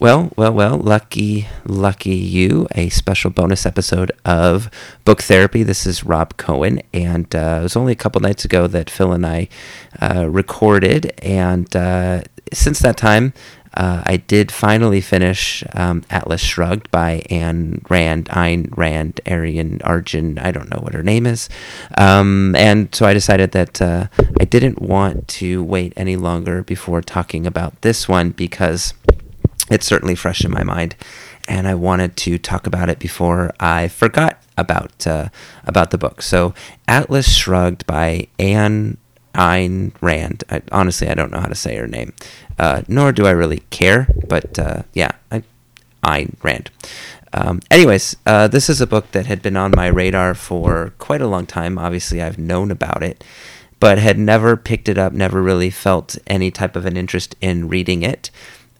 Well, well, well, lucky, lucky you. A special bonus episode of Book Therapy. This is Rob Cohen, and uh, it was only a couple nights ago that Phil and I uh, recorded. And uh, since that time, uh, I did finally finish um, Atlas Shrugged by Anne Rand, Ayn Rand, Arian Arjun. I don't know what her name is. Um, and so I decided that uh, I didn't want to wait any longer before talking about this one because it's certainly fresh in my mind, and I wanted to talk about it before I forgot about uh, about the book. So, Atlas Shrugged by Anne Ayn Rand. I, honestly, I don't know how to say her name, uh, nor do I really care. But uh, yeah, I, Ayn Rand. Um, anyways, uh, this is a book that had been on my radar for quite a long time. Obviously, I've known about it, but had never picked it up, never really felt any type of an interest in reading it.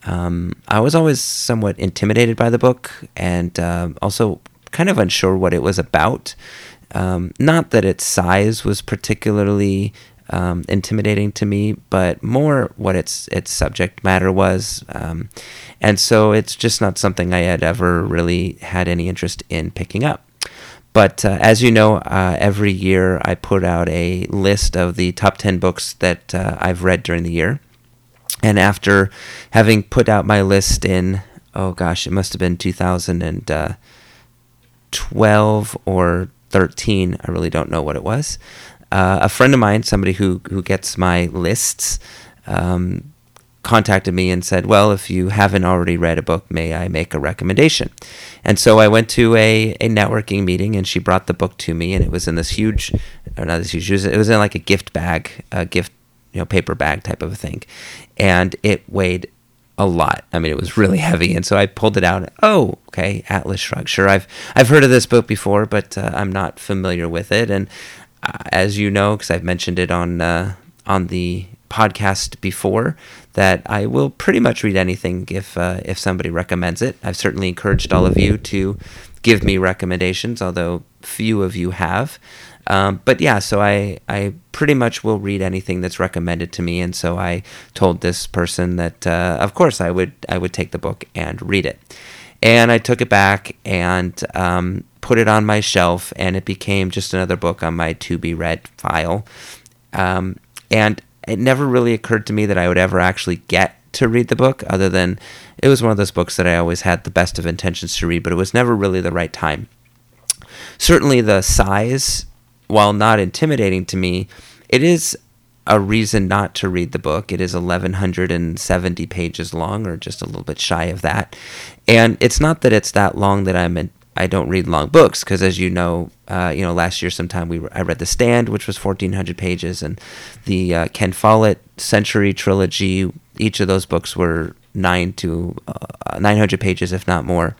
Um, I was always somewhat intimidated by the book and uh, also kind of unsure what it was about. Um, not that its size was particularly um, intimidating to me, but more what its its subject matter was. Um, and so it's just not something I had ever really had any interest in picking up. But uh, as you know, uh, every year I put out a list of the top 10 books that uh, I've read during the year. And after having put out my list in, oh gosh, it must have been 2012 or 13, I really don't know what it was. Uh, a friend of mine, somebody who, who gets my lists, um, contacted me and said, Well, if you haven't already read a book, may I make a recommendation? And so I went to a, a networking meeting and she brought the book to me, and it was in this huge, or not this huge, it was in like a gift bag, a gift you know paper bag type of a thing, and it weighed a lot. I mean, it was really heavy, and so I pulled it out. Oh, okay, Atlas Shrugged. Sure, I've I've heard of this book before, but uh, I'm not familiar with it. And uh, as you know, because I've mentioned it on uh, on the podcast before, that I will pretty much read anything if uh, if somebody recommends it. I've certainly encouraged all of you to give me recommendations, although few of you have. Um, but yeah, so I, I pretty much will read anything that's recommended to me, and so I told this person that uh, of course I would I would take the book and read it, and I took it back and um, put it on my shelf, and it became just another book on my to be read file, um, and it never really occurred to me that I would ever actually get to read the book, other than it was one of those books that I always had the best of intentions to read, but it was never really the right time. Certainly, the size while not intimidating to me, it is a reason not to read the book. It is 1170 pages long, or just a little bit shy of that. And it's not that it's that long that I'm in, I don't read long books because, as you know, uh, you know, last year sometime we I read The Stand, which was 1,400 pages, and the uh, Ken Follett Century trilogy. Each of those books were nine to uh, 900 pages, if not more.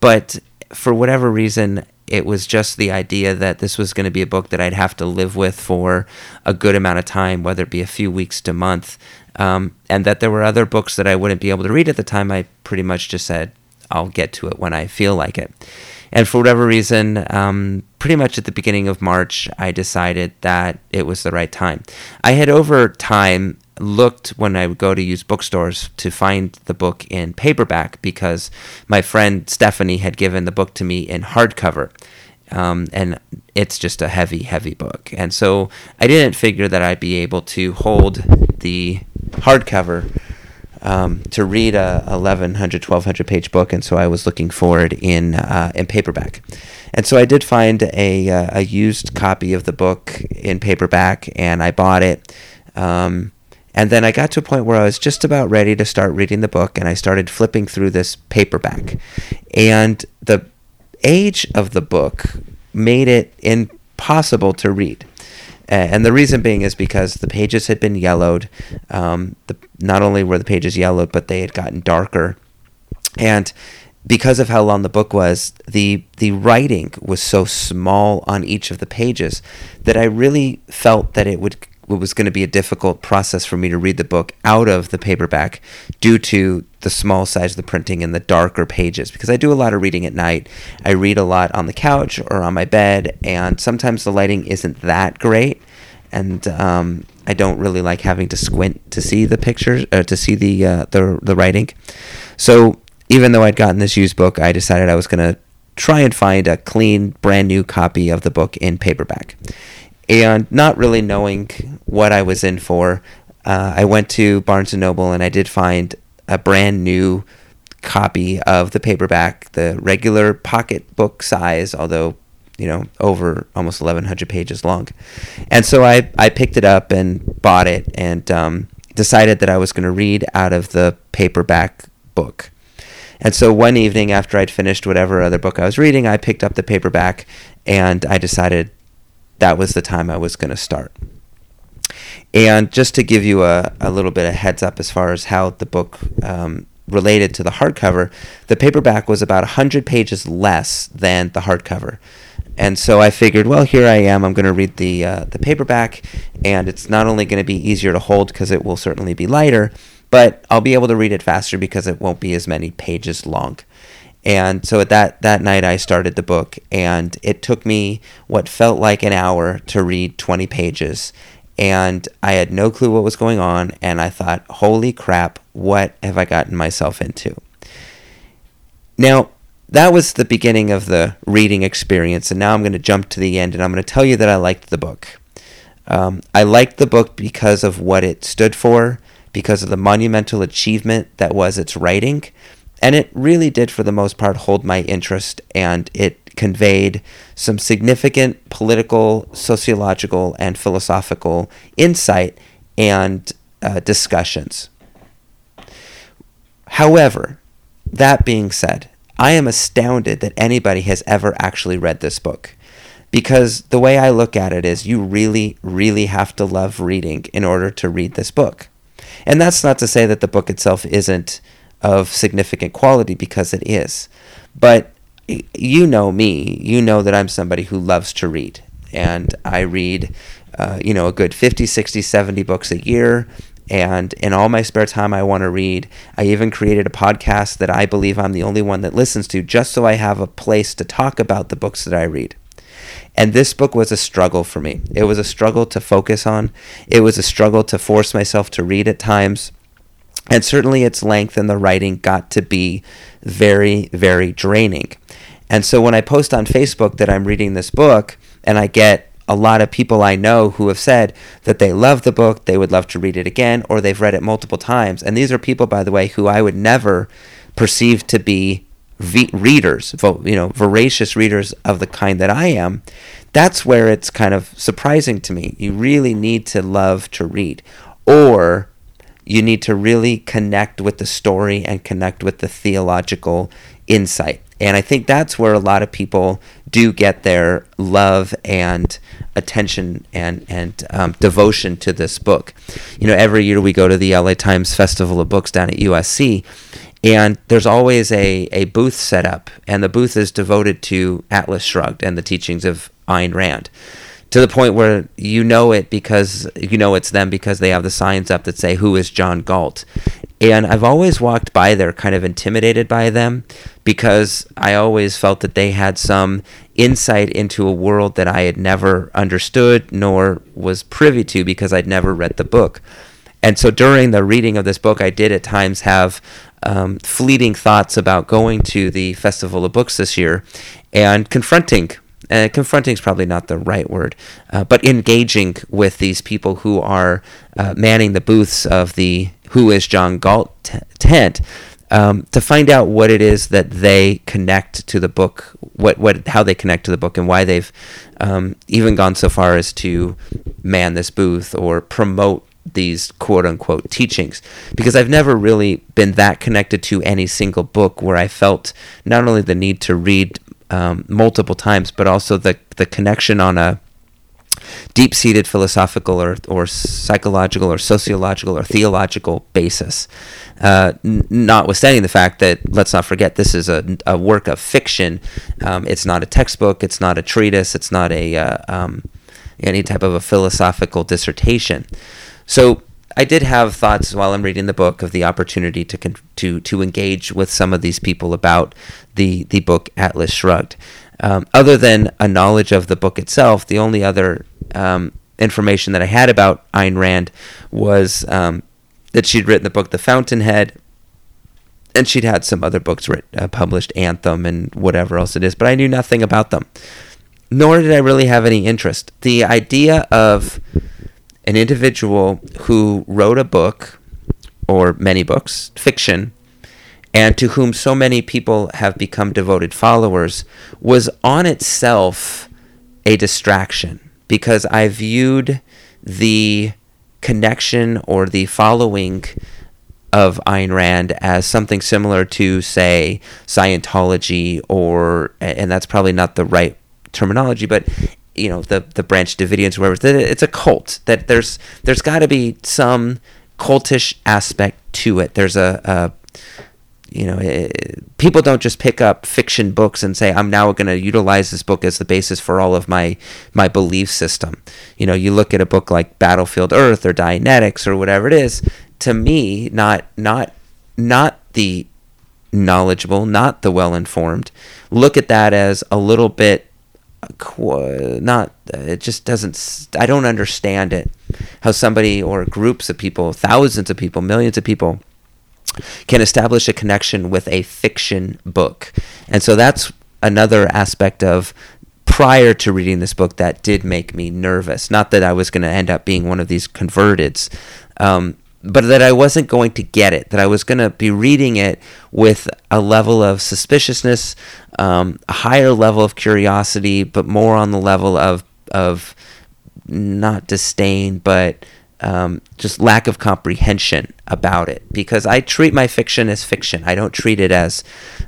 But for whatever reason, it was just the idea that this was going to be a book that I'd have to live with for a good amount of time, whether it be a few weeks to month, um, and that there were other books that I wouldn't be able to read at the time. I pretty much just said, I'll get to it when I feel like it. And for whatever reason, um, pretty much at the beginning of March, I decided that it was the right time. I had over time looked when I would go to use bookstores to find the book in paperback because my friend Stephanie had given the book to me in hardcover. Um, and it's just a heavy, heavy book. And so I didn't figure that I'd be able to hold the hardcover um, to read a 1100, 1200 page book. And so I was looking for it in, uh, in paperback. And so I did find a, uh, a used copy of the book in paperback and I bought it. Um, and then I got to a point where I was just about ready to start reading the book, and I started flipping through this paperback. And the age of the book made it impossible to read. And the reason being is because the pages had been yellowed. Um, the, not only were the pages yellowed, but they had gotten darker. And because of how long the book was, the the writing was so small on each of the pages that I really felt that it would it was going to be a difficult process for me to read the book out of the paperback due to the small size of the printing and the darker pages because I do a lot of reading at night. I read a lot on the couch or on my bed, and sometimes the lighting isn't that great, and um, I don't really like having to squint to see the pictures uh, to see the uh, the the writing. So even though I'd gotten this used book, I decided I was going to try and find a clean, brand new copy of the book in paperback. And not really knowing what I was in for, uh, I went to Barnes and Noble and I did find a brand new copy of the paperback, the regular pocketbook size, although you know over almost 1,100 pages long. And so I I picked it up and bought it and um, decided that I was going to read out of the paperback book. And so one evening after I'd finished whatever other book I was reading, I picked up the paperback and I decided that was the time I was going to start. And just to give you a, a little bit of heads up as far as how the book um, related to the hardcover, the paperback was about 100 pages less than the hardcover. And so I figured, well, here I am. I'm going to read the uh, the paperback, and it's not only going to be easier to hold because it will certainly be lighter, but I'll be able to read it faster because it won't be as many pages long. And so at that that night I started the book and it took me what felt like an hour to read 20 pages and I had no clue what was going on and I thought, "Holy crap, what have I gotten myself into?" Now, that was the beginning of the reading experience and now I'm going to jump to the end and I'm going to tell you that I liked the book. Um, I liked the book because of what it stood for because of the monumental achievement that was its writing. And it really did, for the most part, hold my interest, and it conveyed some significant political, sociological, and philosophical insight and uh, discussions. However, that being said, I am astounded that anybody has ever actually read this book. Because the way I look at it is, you really, really have to love reading in order to read this book. And that's not to say that the book itself isn't of significant quality because it is. But you know me, you know that I'm somebody who loves to read. And I read, uh, you know, a good 50, 60, 70 books a year. And in all my spare time, I want to read. I even created a podcast that I believe I'm the only one that listens to just so I have a place to talk about the books that I read. And this book was a struggle for me. It was a struggle to focus on, it was a struggle to force myself to read at times. And certainly its length and the writing got to be very, very draining. And so when I post on Facebook that I'm reading this book and I get a lot of people I know who have said that they love the book, they would love to read it again, or they've read it multiple times. And these are people, by the way, who I would never perceive to be v- readers, you know, voracious readers of the kind that I am, that's where it's kind of surprising to me. You really need to love to read, or you need to really connect with the story and connect with the theological insight. And I think that's where a lot of people do get their love and attention and and um, devotion to this book. You know, every year we go to the LA Times Festival of Books down at USC, and there's always a, a booth set up, and the booth is devoted to Atlas Shrugged and the teachings of Ayn Rand to the point where you know it because you know it's them because they have the signs up that say who is John Galt. And I've always walked by there kind of intimidated by them because I always felt that they had some insight into a world that I had never understood nor was privy to because I'd never read the book. And so during the reading of this book, I did at times have um, fleeting thoughts about going to the Festival of Books this year and confronting. Uh, confronting is probably not the right word, uh, but engaging with these people who are uh, manning the booths of the Who is John Galt t- tent um, to find out what it is that they connect to the book, what, what how they connect to the book, and why they've um, even gone so far as to man this booth or promote these quote unquote teachings. Because I've never really been that connected to any single book where I felt not only the need to read um, multiple times, but also the the connection on a deep seated philosophical or, or psychological or sociological or theological basis. Uh, n- notwithstanding the fact that, let's not forget, this is a, a work of fiction. Um, it's not a textbook, it's not a treatise, it's not a uh, um, any type of a philosophical dissertation. So I did have thoughts while I'm reading the book of the opportunity to con- to to engage with some of these people about the the book Atlas Shrugged. Um, other than a knowledge of the book itself, the only other um, information that I had about Ayn Rand was um, that she'd written the book The Fountainhead, and she'd had some other books writ, uh, published, Anthem and whatever else it is, but I knew nothing about them. Nor did I really have any interest. The idea of an individual who wrote a book or many books, fiction, and to whom so many people have become devoted followers was on itself a distraction. Because I viewed the connection or the following of Ayn Rand as something similar to, say, Scientology, or and that's probably not the right terminology, but you know the the Branch Davidians, whatever. It's a cult. That there's there's got to be some cultish aspect to it. There's a, a you know, it, eh, people don't just pick up fiction books and say, "I'm now going to utilize this book as the basis for all of my my belief system." You know, you look at a book like Battlefield Earth or Dianetics or whatever it is. To me, not not not the knowledgeable, not the well informed. Look at that as a little bit not it just doesn't i don't understand it how somebody or groups of people thousands of people millions of people can establish a connection with a fiction book. And so that's another aspect of prior to reading this book that did make me nervous. Not that I was going to end up being one of these converteds, um, but that I wasn't going to get it, that I was going to be reading it with a level of suspiciousness, um, a higher level of curiosity, but more on the level of, of not disdain, but um, just lack of comprehension about it because I treat my fiction as fiction. I don't treat it as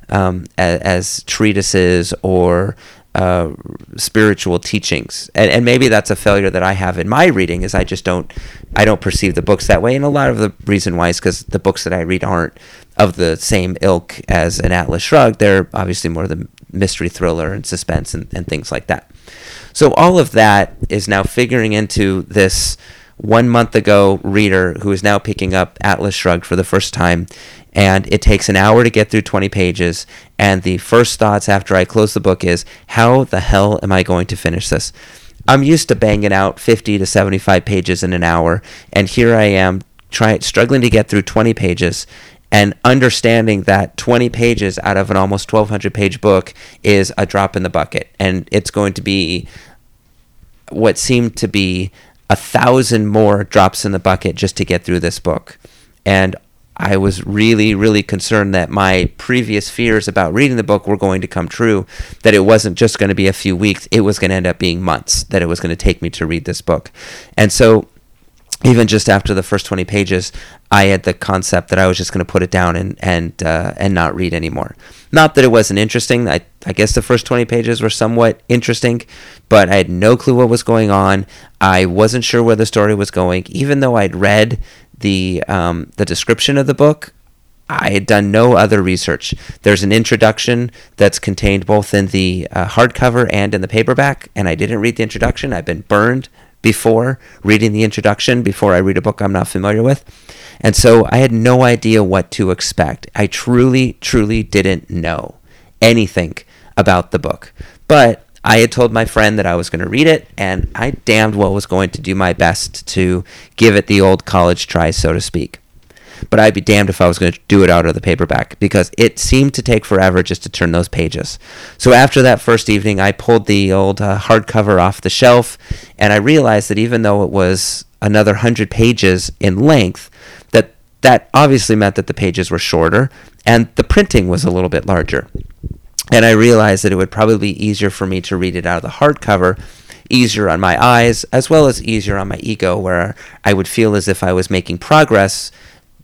um, as, as, treatises or uh, spiritual teachings. And, and maybe that's a failure that I have in my reading is I just don't I don't perceive the books that way. And a lot of the reason why is because the books that I read aren't of the same ilk as an Atlas Shrugged. They're obviously more the mystery thriller and suspense and, and things like that. So all of that is now figuring into this one month ago reader who is now picking up Atlas Shrugged for the first time. And it takes an hour to get through 20 pages. And the first thoughts after I close the book is, how the hell am I going to finish this? I'm used to banging out 50 to 75 pages in an hour. And here I am trying, struggling to get through 20 pages and understanding that 20 pages out of an almost 1200 page book is a drop in the bucket and it's going to be what seemed to be a thousand more drops in the bucket just to get through this book. And I was really, really concerned that my previous fears about reading the book were going to come true, that it wasn't just going to be a few weeks, it was going to end up being months that it was going to take me to read this book. And so even just after the first 20 pages, I had the concept that I was just going to put it down and and uh, and not read anymore. Not that it wasn't interesting. I, I guess the first 20 pages were somewhat interesting, but I had no clue what was going on. I wasn't sure where the story was going. Even though I'd read the um, the description of the book, I had done no other research. There's an introduction that's contained both in the uh, hardcover and in the paperback, and I didn't read the introduction. I've been burned before reading the introduction, before I read a book I'm not familiar with. And so I had no idea what to expect. I truly, truly didn't know anything about the book. But I had told my friend that I was going to read it, and I damned well was going to do my best to give it the old college try, so to speak but I'd be damned if I was going to do it out of the paperback because it seemed to take forever just to turn those pages. So after that first evening, I pulled the old uh, hardcover off the shelf, and I realized that even though it was another hundred pages in length, that that obviously meant that the pages were shorter and the printing was a little bit larger. And I realized that it would probably be easier for me to read it out of the hardcover easier on my eyes as well as easier on my ego where I would feel as if I was making progress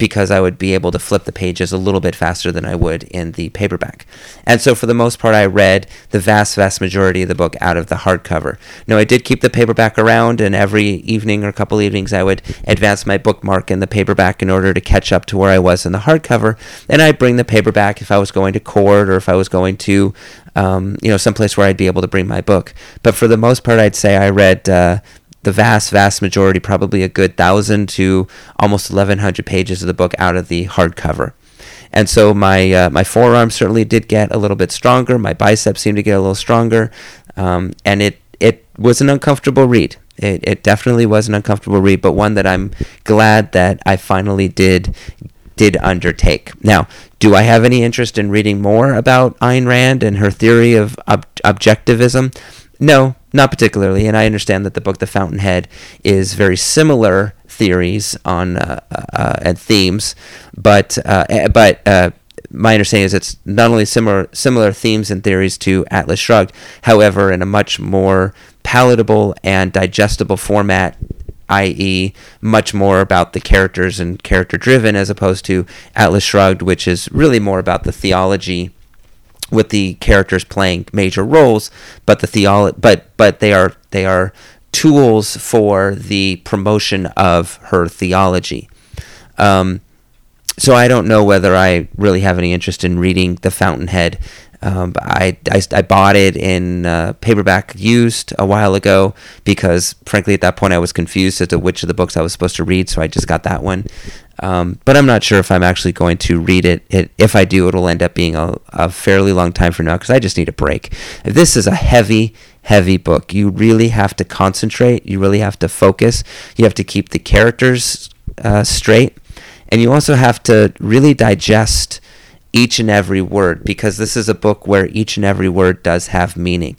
because I would be able to flip the pages a little bit faster than I would in the paperback. And so, for the most part, I read the vast, vast majority of the book out of the hardcover. Now, I did keep the paperback around, and every evening or a couple evenings, I would advance my bookmark in the paperback in order to catch up to where I was in the hardcover. And I'd bring the paperback if I was going to court or if I was going to, um, you know, someplace where I'd be able to bring my book. But for the most part, I'd say I read uh, the vast, vast majority, probably a good thousand to almost 1,100 pages of the book out of the hardcover. And so my uh, my forearm certainly did get a little bit stronger. My biceps seemed to get a little stronger, um, and it it was an uncomfortable read. It, it definitely was an uncomfortable read, but one that I'm glad that I finally did did undertake. Now, do I have any interest in reading more about Ayn Rand and her theory of ob- objectivism? No, not particularly. And I understand that the book The Fountainhead is very similar theories on uh, uh, and themes, but uh, eh, but uh, my understanding is it's not only similar similar themes and theories to Atlas Shrugged, however, in a much more palatable and digestible format i.e., much more about the characters and character driven, as opposed to Atlas Shrugged, which is really more about the theology with the characters playing major roles, but the theolo- but but they are they are tools for the promotion of her theology. Um, so I don't know whether I really have any interest in reading The Fountainhead. Um, I, I, I, bought it in uh, paperback used a while ago because, frankly, at that point I was confused as to which of the books I was supposed to read, so I just got that one. Um, but I'm not sure if I'm actually going to read it. it if I do, it'll end up being a, a fairly long time from now because I just need a break. This is a heavy, heavy book. You really have to concentrate, you really have to focus, you have to keep the characters uh, straight, and you also have to really digest each and every word because this is a book where each and every word does have meaning.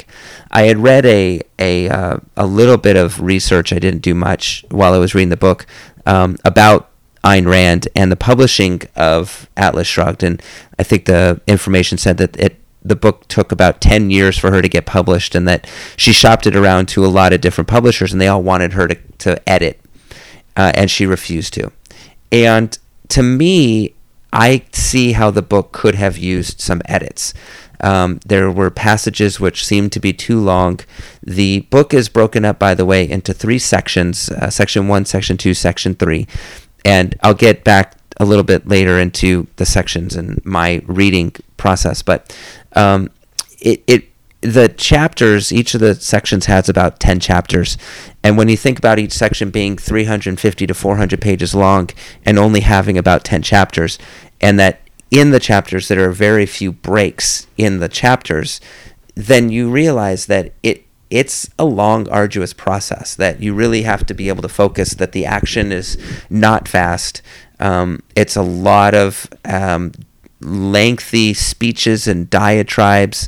I had read a a uh, a little bit of research. I didn't do much while I was reading the book um, about Ayn Rand and the publishing of Atlas Shrugged, and I think the information said that it the book took about 10 years for her to get published and that she shopped it around to a lot of different publishers and they all wanted her to, to edit uh, and she refused to and to me I see how the book could have used some edits. Um, there were passages which seemed to be too long. The book is broken up, by the way, into three sections uh, section one, section two, section three. And I'll get back a little bit later into the sections and my reading process. But um, it, it the chapters, each of the sections has about 10 chapters. And when you think about each section being 350 to 400 pages long and only having about 10 chapters, and that in the chapters there are very few breaks in the chapters, then you realize that it it's a long, arduous process that you really have to be able to focus, that the action is not fast. Um, it's a lot of um, lengthy speeches and diatribes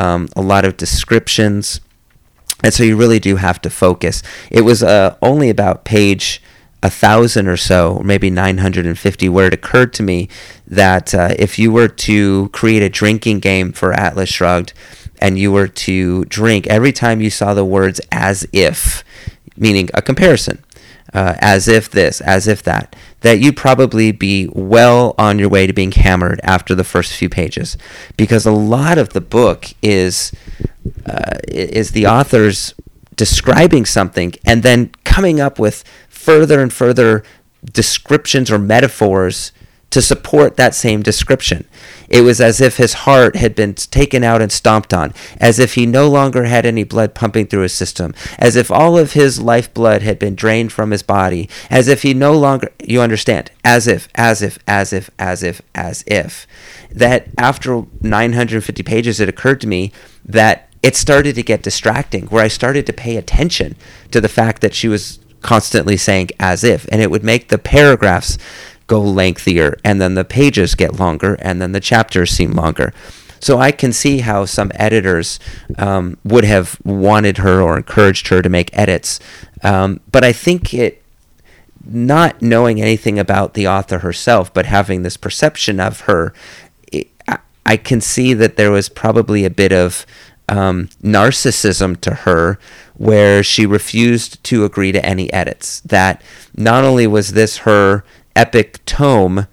um, a lot of descriptions. And so you really do have to focus. It was uh, only about page a thousand or so, or maybe 950, where it occurred to me that uh, if you were to create a drinking game for Atlas Shrugged and you were to drink every time you saw the words as if, meaning a comparison, uh, as if this, as if that, that you'd probably be well on your way to being hammered after the first few pages, because a lot of the book is uh, is the author's describing something and then coming up with further and further descriptions or metaphors to support that same description. It was as if his heart had been taken out and stomped on, as if he no longer had any blood pumping through his system, as if all of his lifeblood had been drained from his body, as if he no longer, you understand, as if, as if, as if, as if, as if. That after 950 pages, it occurred to me that it started to get distracting, where I started to pay attention to the fact that she was constantly saying as if, and it would make the paragraphs go lengthier, and then the pages get longer, and then the chapters seem longer. So I can see how some editors um, would have wanted her or encouraged her to make edits. Um, but I think it, not knowing anything about the author herself, but having this perception of her, it, I, I, can see that there was probably a bit of um, narcissism to her where she refused to agree to any edits. That not only was this her epic tome,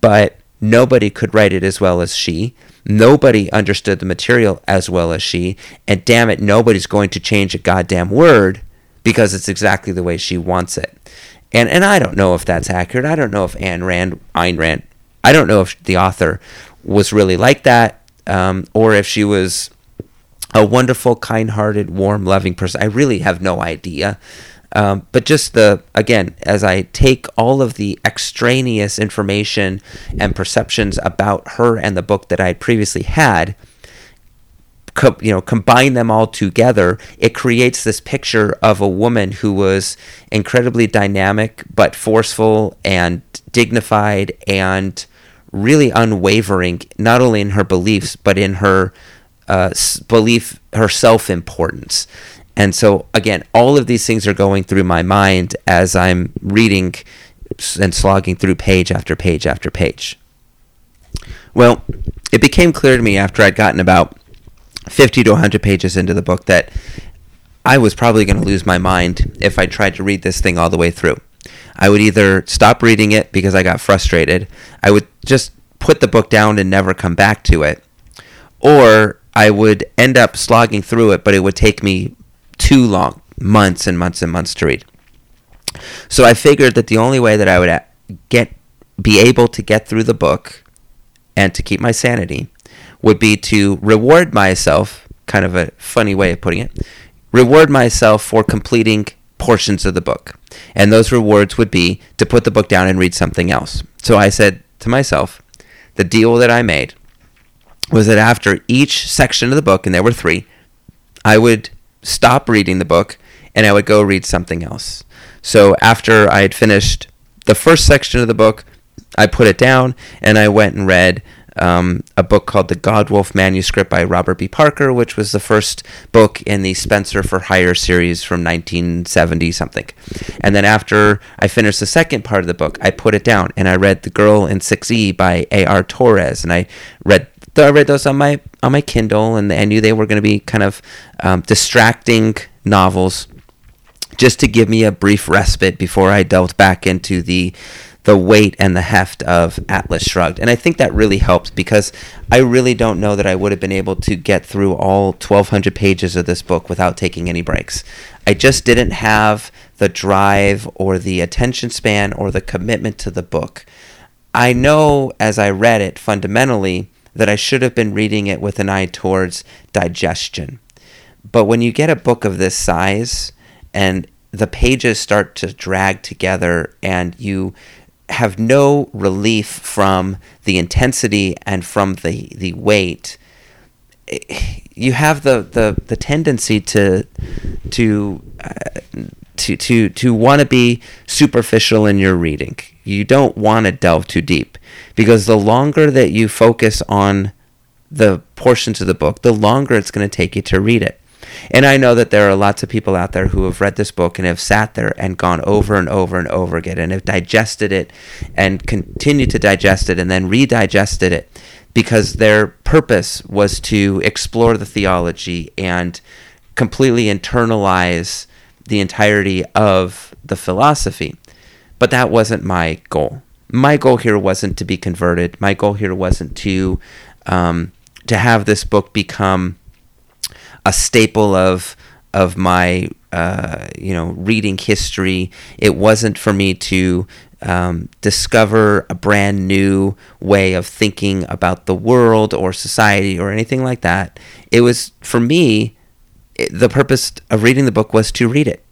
but nobody could write it as well as she. Nobody understood the material as well as she. And damn it, nobody's going to change a goddamn word because it's exactly the way she wants it. And and I don't know if that's accurate. I don't know if Anne Rand, Ayn Rand, I don't know if the author was really like that, um, or if she was a wonderful, kind-hearted, warm, loving person. I really have no idea. Um, but just the again, as I take all of the extraneous information and perceptions about her and the book that I had previously had, co- you know, combine them all together, it creates this picture of a woman who was incredibly dynamic but forceful and dignified and really unwavering, not only in her beliefs but in her uh, belief, her self importance. And so, again, all of these things are going through my mind as I'm reading and slogging through page after page after page. Well, it became clear to me after I'd gotten about 50 to 100 pages into the book that I was probably going to lose my mind if I tried to read this thing all the way through. I would either stop reading it because I got frustrated, I would just put the book down and never come back to it, or I would end up slogging through it, but it would take me too long, months and months and months to read. So I figured that the only way that I would uh, get be able to get through the book and to keep my sanity would be to reward myself, kind of a funny way of putting it, reward myself for completing portions of the book. And those rewards would be to put the book down and read something else. So I said to myself, the deal that I made was that after each section of the book, and there were three, I would stop reading the book and I would go read something else. So after I had finished the first section of the book, I put it down and I went and read um, a book called The Godwulf Manuscript by Robert B. Parker, which was the first book in the Spencer for Hire series from 1970 something. And then after I finished the second part of the book, I put it down and I read The Girl in 6E by A.R. Torres. And I read I read those on my on my Kindle, and I knew they were going to be kind of um, distracting novels, just to give me a brief respite before I delved back into the the weight and the heft of Atlas Shrugged. And I think that really helps because I really don't know that I would have been able to get through all 1,200 pages of this book without taking any breaks. I just didn't have the drive or the attention span or the commitment to the book. I know as I read it fundamentally that I should have been reading it with an eye towards digestion. But when you get a book of this size and the pages start to drag together and you have no relief from the intensity and from the the weight you have the the, the tendency to to uh, to to to want to be superficial in your reading. You don't want to delve too deep. Because the longer that you focus on the portions of the book the longer it's going to take you to read it. And I know that there are lots of people out there who have read this book and have sat there and gone over and over and over again and have digested it and continued to digest it and then redigested it because their purpose was to explore the theology and completely internalize the entirety of the philosophy. But that wasn't my goal. My goal here wasn't to be converted. My goal here wasn't to um, to have this book become a staple of of my uh, you know reading history. It wasn't for me to um, discover a brand new way of thinking about the world or society or anything like that. It was for me. The purpose of reading the book was to read it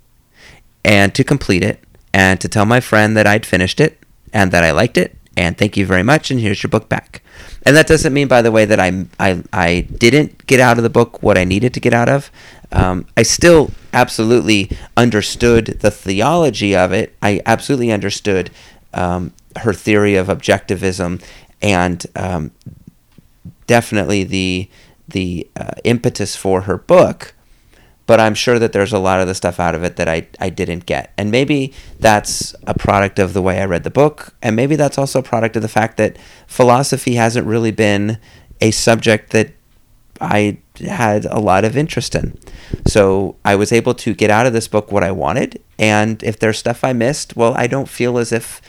and to complete it and to tell my friend that I'd finished it and that I liked it and thank you very much and here's your book back. And that doesn't mean, by the way, that I, I, I didn't get out of the book what I needed to get out of. Um, I still absolutely understood the theology of it. I absolutely understood um, her theory of objectivism and um, definitely the the uh, impetus for her book but I'm sure that there's a lot of the stuff out of it that I, I didn't get. And maybe that's a product of the way I read the book, and maybe that's also a product of the fact that philosophy hasn't really been a subject that I had a lot of interest in. So I was able to get out of this book what I wanted, and if there's stuff I missed, well, I don't feel as if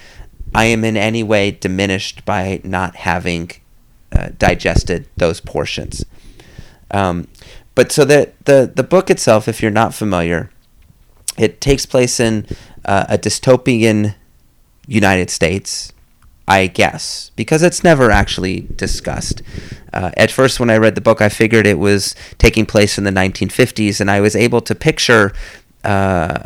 I am in any way diminished by not having uh, digested those portions. Um, but so the, the, the book itself, if you're not familiar, it takes place in uh, a dystopian United States, I guess, because it's never actually discussed. Uh, at first, when I read the book, I figured it was taking place in the 1950s, and I was able to picture uh,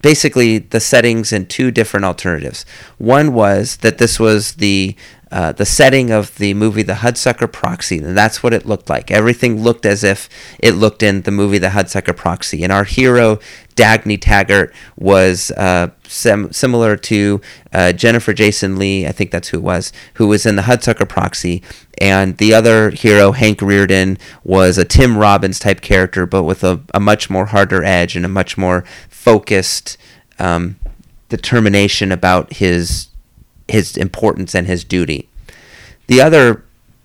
basically the settings in two different alternatives. One was that this was the uh, the setting of the movie The Hudsucker Proxy, and that's what it looked like. Everything looked as if it looked in the movie The Hudsucker Proxy. And our hero, Dagny Taggart, was uh, sem- similar to uh, Jennifer Jason Leigh, I think that's who it was, who was in The Hudsucker Proxy. And the other hero, Hank Rearden, was a Tim Robbins type character, but with a, a much more harder edge and a much more focused um, determination about his his importance and his duty. The other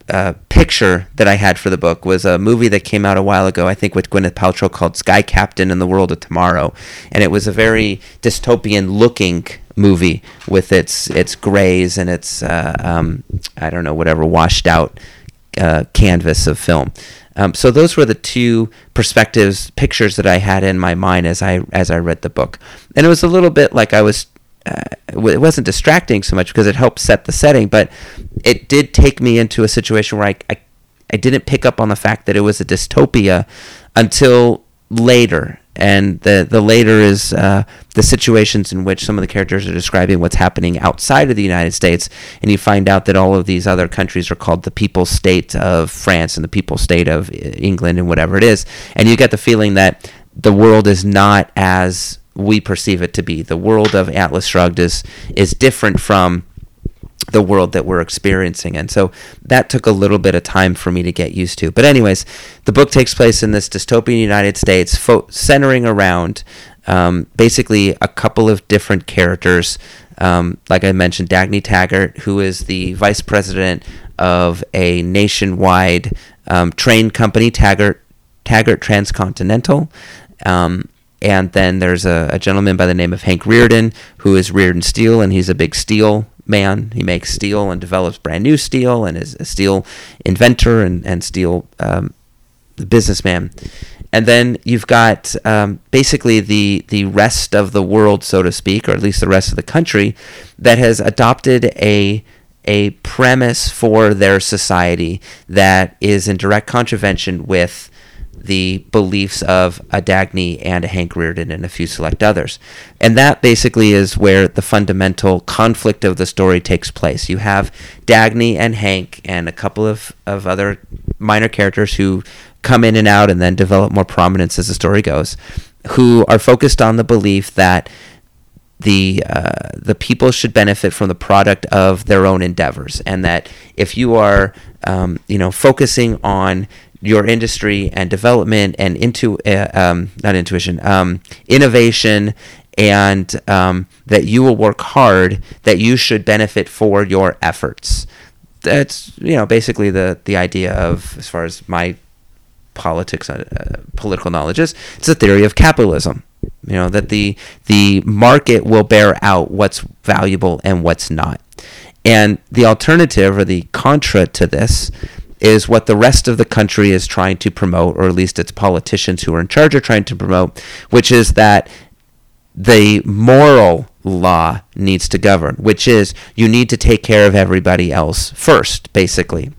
uh, picture that I had for the book was a movie that came out a while ago, I think, with Gwyneth Paltrow called Sky Captain in the World of Tomorrow, and it was a very dystopian looking movie with its its grays and its uh, um, I don't know whatever washed out uh, canvas of film. Um, so those were the two perspectives, pictures that I had in my mind as I as I read the book, and it was a little bit like I was uh, it wasn't distracting so much because it helped set the setting, but it did take me into a situation where I, I, I didn't pick up on the fact that it was a dystopia until later. And the, the later is uh, the situations in which some of the characters are describing what's happening outside of the United States. And you find out that all of these other countries are called the People's State of France and the People's State of England and whatever it is. And you get the feeling that the world is not as we perceive it to be. The world of Atlas Shrugged is is different from the world that we're experiencing. And so that took a little bit of time for me to get used to. But, anyways, the book takes place in this dystopian United States, fo- centering around um, basically a couple of different characters. Um, like I mentioned, Dagny Taggart, who is the vice president of a nationwide um, train company, Taggart, Taggart Transcontinental. Um, and then there's a, a, gentleman by the name of Hank Rearden, who is Rearden Steel, and he's a big steel man. He makes steel and develops brand new steel, and is a steel inventor and and steel um, businessman. And then you've got um, basically the the rest of the world, so to speak, or at least the rest of the country, that has adopted a a premise for their society that is in direct contravention with the beliefs of a Dagny and a Hank Rearden and a few select others. And that basically is where the fundamental conflict of the story takes place. You have Dagny and Hank and a couple of, of other minor characters who come in and out and then develop more prominence as the story goes, who are focused on the belief that the uh, the people should benefit from the product of their own endeavors, and that if you are um, you know focusing on your industry and development and into uh, um, not intuition um, innovation and um, that you will work hard that you should benefit for your efforts. That's you know basically the the idea of as far as my politics uh, political knowledge is it's a theory of capitalism. You know that the the market will bear out what's valuable and what's not. And the alternative or the contra to this is what the rest of the country is trying to promote, or at least its politicians who are in charge are trying to promote, which is that the moral law needs to govern, which is you need to take care of everybody else first, basically.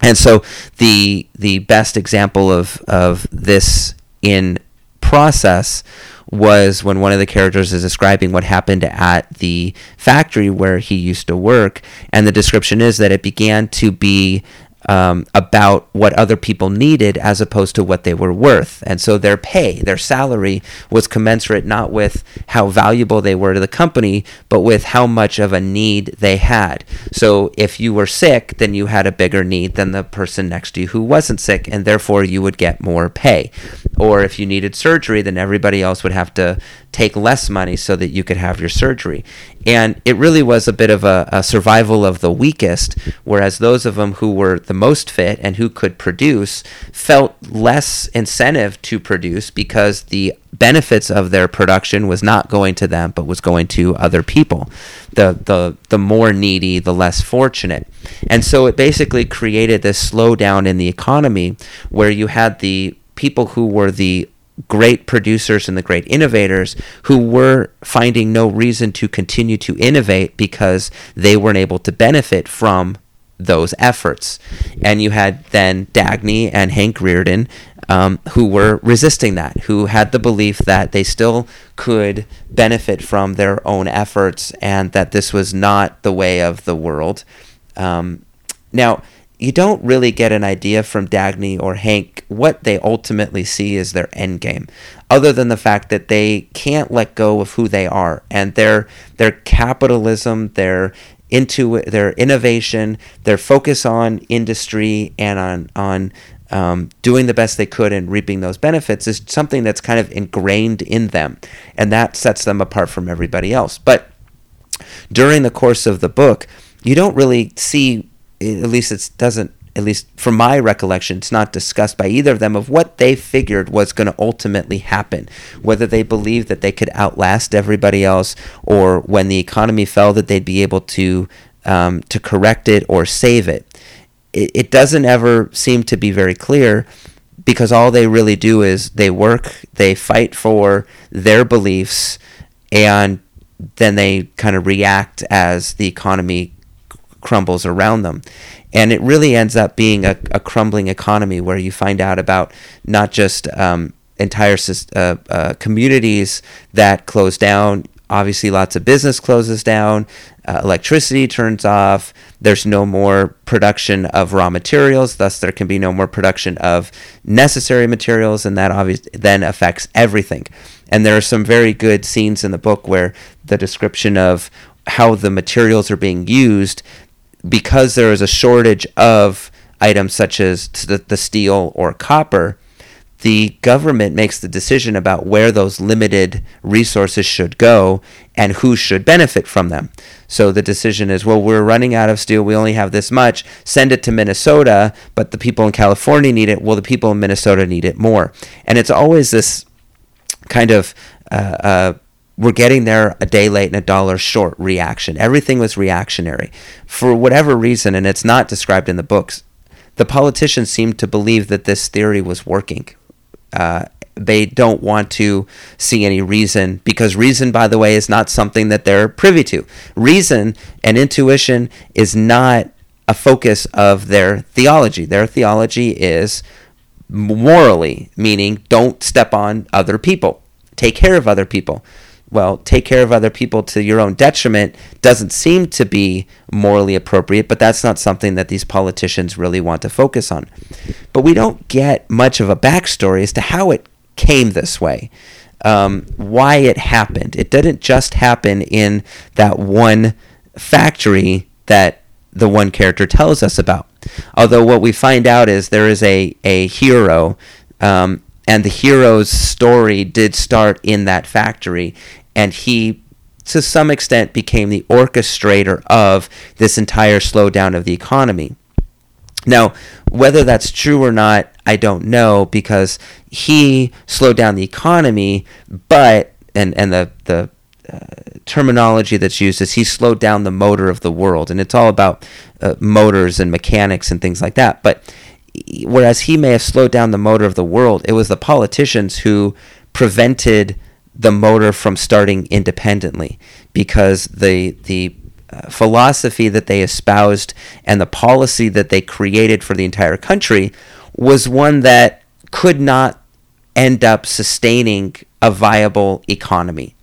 And so the the best example of of this in process was when one of the characters is describing what happened at the factory where he used to work, and the description is that it began to be um, about what other people needed as opposed to what they were worth. And so their pay, their salary, was commensurate not with how valuable they were to the company, but with how much of a need they had. So if you were sick, then you had a bigger need than the person next to you who wasn't sick, and therefore you would get more pay. Or if you needed surgery, then everybody else would have to take less money so that you could have your surgery. And it really was a bit of a, a, survival of the weakest, whereas those of them who were the most fit and who could produce felt less incentive to produce because the benefits of their production was not going to them but was going to other people the the the more needy the less fortunate and so it basically created this slowdown in the economy where you had the people who were the great producers and the great innovators who were finding no reason to continue to innovate because they weren't able to benefit from those efforts. And you had then Dagny and Hank Rearden um, who were resisting that, who had the belief that they still could benefit from their own efforts and that this was not the way of the world. Um, now, you don't really get an idea from Dagny or Hank what they ultimately see as their end game, other than the fact that they can't let go of who they are and their their capitalism, their into their innovation, their focus on industry and on on um, doing the best they could and reaping those benefits is something that's kind of ingrained in them, and that sets them apart from everybody else. But during the course of the book, you don't really see at least it doesn't at least from my recollection, it's not discussed by either of them of what they figured was going to ultimately happen. Whether they believed that they could outlast everybody else, or when the economy fell, that they'd be able to um, to correct it or save it. it. It doesn't ever seem to be very clear because all they really do is they work, they fight for their beliefs, and then they kind of react as the economy crumbles around them. And it really ends up being a, a crumbling economy where you find out about not just um, entire uh, uh, communities that close down. Obviously, lots of business closes down, uh, electricity turns off, there's no more production of raw materials, thus, there can be no more production of necessary materials, and that obviously then affects everything. And there are some very good scenes in the book where the description of how the materials are being used because there is a shortage of items such as the, the steel or copper, the government makes the decision about where those limited resources should go and who should benefit from them. So the decision is, well, we're running out of steel. We only have this much. Send it to Minnesota, but the people in California need it. Well, the people in Minnesota need it more. And it's always this kind of uh, uh, we're getting there a day late and a dollar short reaction. Everything was reactionary. For whatever reason, and it's not described in the books, the politicians seem to believe that this theory was working. Uh, they don't want to see any reason because reason, by the way, is not something that they're privy to. Reason and intuition is not a focus of their theology. Their theology is morally, meaning don't step on other people, take care of other people well, take care of other people to your own detriment doesn't seem to be morally appropriate, but that's not something that these politicians really want to focus on. But we don't get much of a backstory as to how it came this way, um, why it happened. It didn't just happen in that one factory that the one character tells us about. Although what we find out is there is a, a hero um, and the hero's story did start in that factory and he to some extent became the orchestrator of this entire slowdown of the economy. Now whether that's true or not i don't know because he slowed down the economy but and and the the uh, terminology that's used is he slowed down the motor of the world and it's all about uh, motors and mechanics and things like that. But whereas he may have slowed down the motor of the world, it was the politicians who prevented the motor from starting independently because the the uh, philosophy that they espoused and the policy that they created for the entire country was one that could not end up sustaining a viable economy.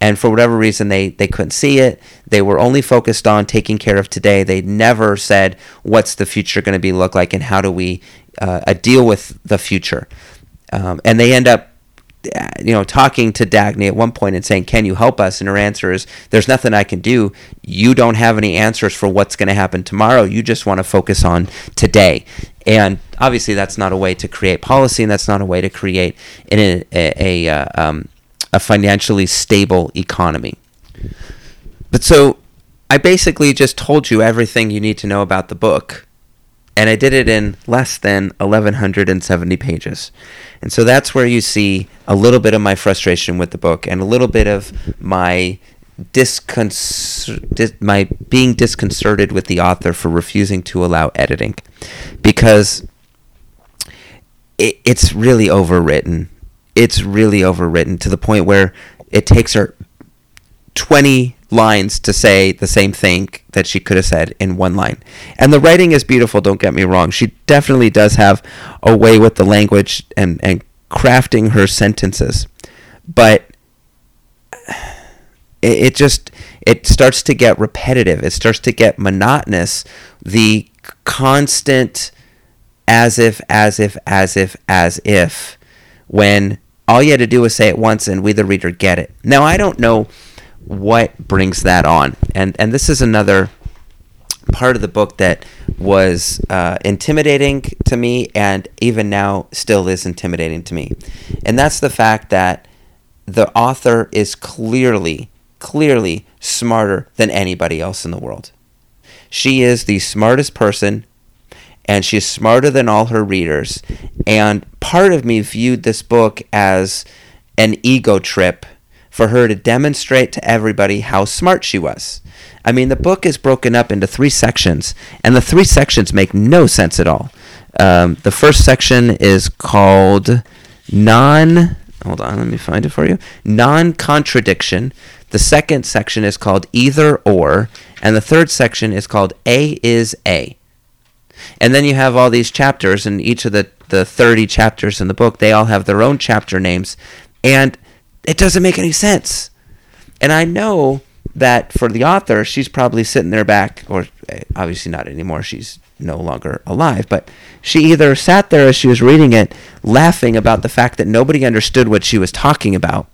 And for whatever reason they, they couldn't see it. They were only focused on taking care of today. They never said what's the future going to be look like and how do we uh, deal with the future? Um, and they end up you know talking to Dagny at one point and saying can you help us? And her answer is there's nothing I can do. You don't have any answers for what's going to happen tomorrow. You just want to focus on today. And obviously that's not a way to create policy and that's not a way to create a, a, a uh, um, a financially stable economy. But so I basically just told you everything you need to know about the book, and I did it in less than 1170 pages. And so that's where you see a little bit of my frustration with the book and a little bit of my disconcert, dis- my being disconcerted with the author for refusing to allow editing because it, it's really overwritten it's really overwritten to the point where it takes her 20 lines to say the same thing that she could have said in one line. And the writing is beautiful, don't get me wrong. She definitely does have a way with the language and, and crafting her sentences. But it, it just it starts to get repetitive. It starts to get monotonous. The constant as if, as if, as if, as if, when all you had to do was say it once and we, the reader, get it. Now, I don't know what brings that on. And, and this is another part of the book that was uh, intimidating to me and even now still is intimidating to me. And that's the fact that the author is clearly, clearly smarter than anybody else in the world. She is the smartest person and she's smarter than all her readers. And part of me viewed this book as an ego trip for her to demonstrate to everybody how smart she was. I mean, the book is broken up into three sections, and the three sections make no sense at all. Um, the first section is called non. Hold on, let me find it for you. Non contradiction. The second section is called either or, and the third section is called A is A. And then you have all these chapters, and each of the, the 30 chapters in the book, they all have their own chapter names, and it doesn't make any sense. And I know that for the author, she's probably sitting there back, or eh, obviously not anymore, she's no longer alive, but she either sat there as she was reading it, laughing about the fact that nobody understood what she was talking about,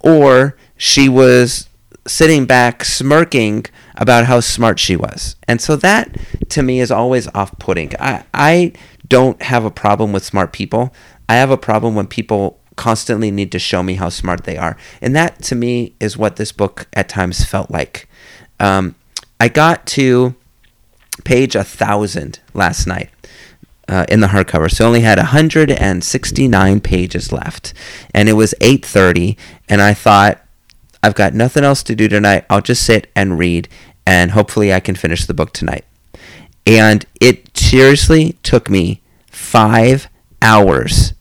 or she was sitting back smirking about how smart she was. And so that to me is always off putting. I, I don't have a problem with smart people. I have a problem when people constantly need to show me how smart they are. And that to me is what this book at times felt like. Um, I got to page a thousand last night. Uh, in the hardcover, so I only had 169 pages left, and it was 8:30, and I thought, I've got nothing else to do tonight. I'll just sit and read and hopefully I can finish the book tonight. And it seriously took me five hours,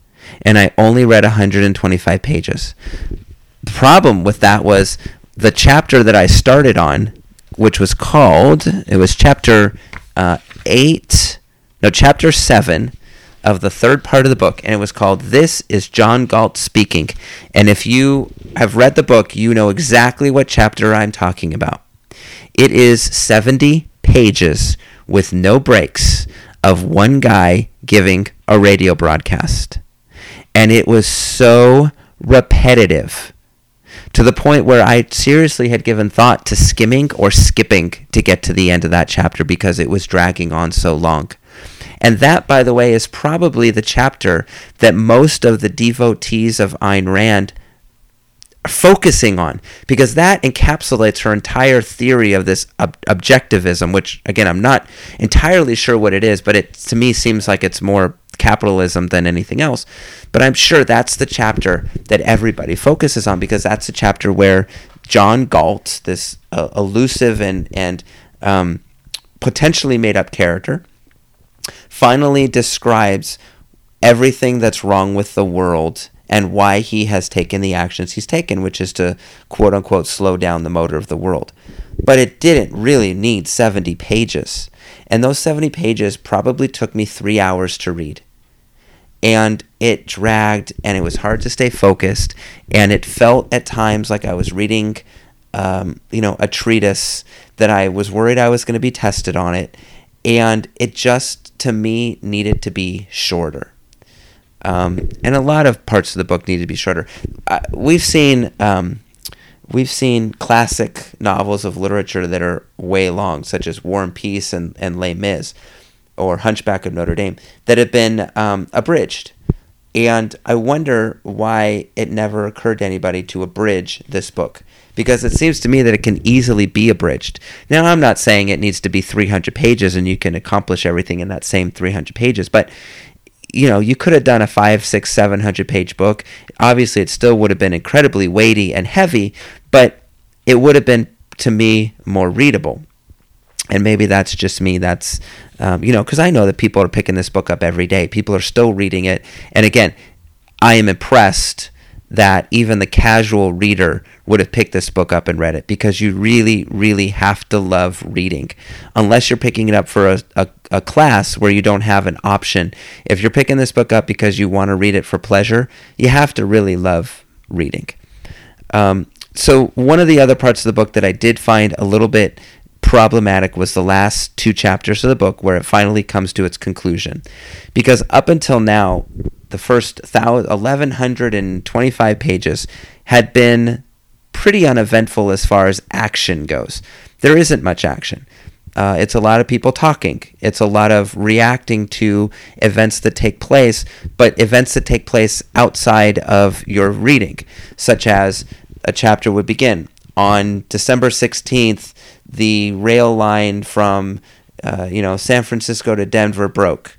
and I only read 125 pages. The problem with that was the chapter that I started on, which was called, it was chapter uh, 8, no, chapter 7 of the third part of the book, and it was called This is John Galt Speaking. And if you have read the book, you know exactly what chapter I'm talking about. It is 70 pages with no breaks of one guy giving a radio broadcast. And it was so repetitive to the point where I seriously had given thought to skimming or skipping to get to the end of that chapter because it was dragging on so long. And that, by the way, is probably the chapter that most of the devotees of Ayn Rand are focusing on because that encapsulates her entire theory of this ob- objectivism which again I'm not entirely sure what it is but it to me seems like it's more capitalism than anything else but I'm sure that's the chapter that everybody focuses on because that's the chapter where John Galt this uh, elusive and and um, potentially made up character finally describes everything that's wrong with the world and why he has taken the actions he's taken, which is to quote unquote slow down the motor of the world. But it didn't really need 70 pages. And those 70 pages probably took me three hours to read. And it dragged and it was hard to stay focused. And it felt at times like I was reading, um, you know, a treatise that I was worried I was going to be tested on it. And it just, to me, needed to be shorter. Um, and a lot of parts of the book need to be shorter. Uh, we've seen um, we've seen classic novels of literature that are way long, such as War and Peace and, and Les Mis or Hunchback of Notre Dame, that have been um, abridged. And I wonder why it never occurred to anybody to abridge this book. Because it seems to me that it can easily be abridged. Now, I'm not saying it needs to be 300 pages and you can accomplish everything in that same 300 pages, but you know, you could have done a five, six, seven hundred page book. Obviously, it still would have been incredibly weighty and heavy, but it would have been, to me, more readable. And maybe that's just me. That's, um, you know, because I know that people are picking this book up every day. People are still reading it. And again, I am impressed that even the casual reader would have picked this book up and read it because you really, really have to love reading. Unless you're picking it up for a, a, a, class where you don't have an option. If you're picking this book up because you want to read it for pleasure, you have to really love reading. Um, so one of the other parts of the book that I did find a little bit problematic was the last two chapters of the book where it finally comes to its conclusion. Because up until now, the first 1125 pages had been pretty uneventful as far as action goes. There isn't much action. Uh, it's a lot of people talking. It's a lot of reacting to events that take place, but events that take place outside of your reading, such as a chapter would begin on December 16th, the rail line from uh, you know San Francisco to Denver broke.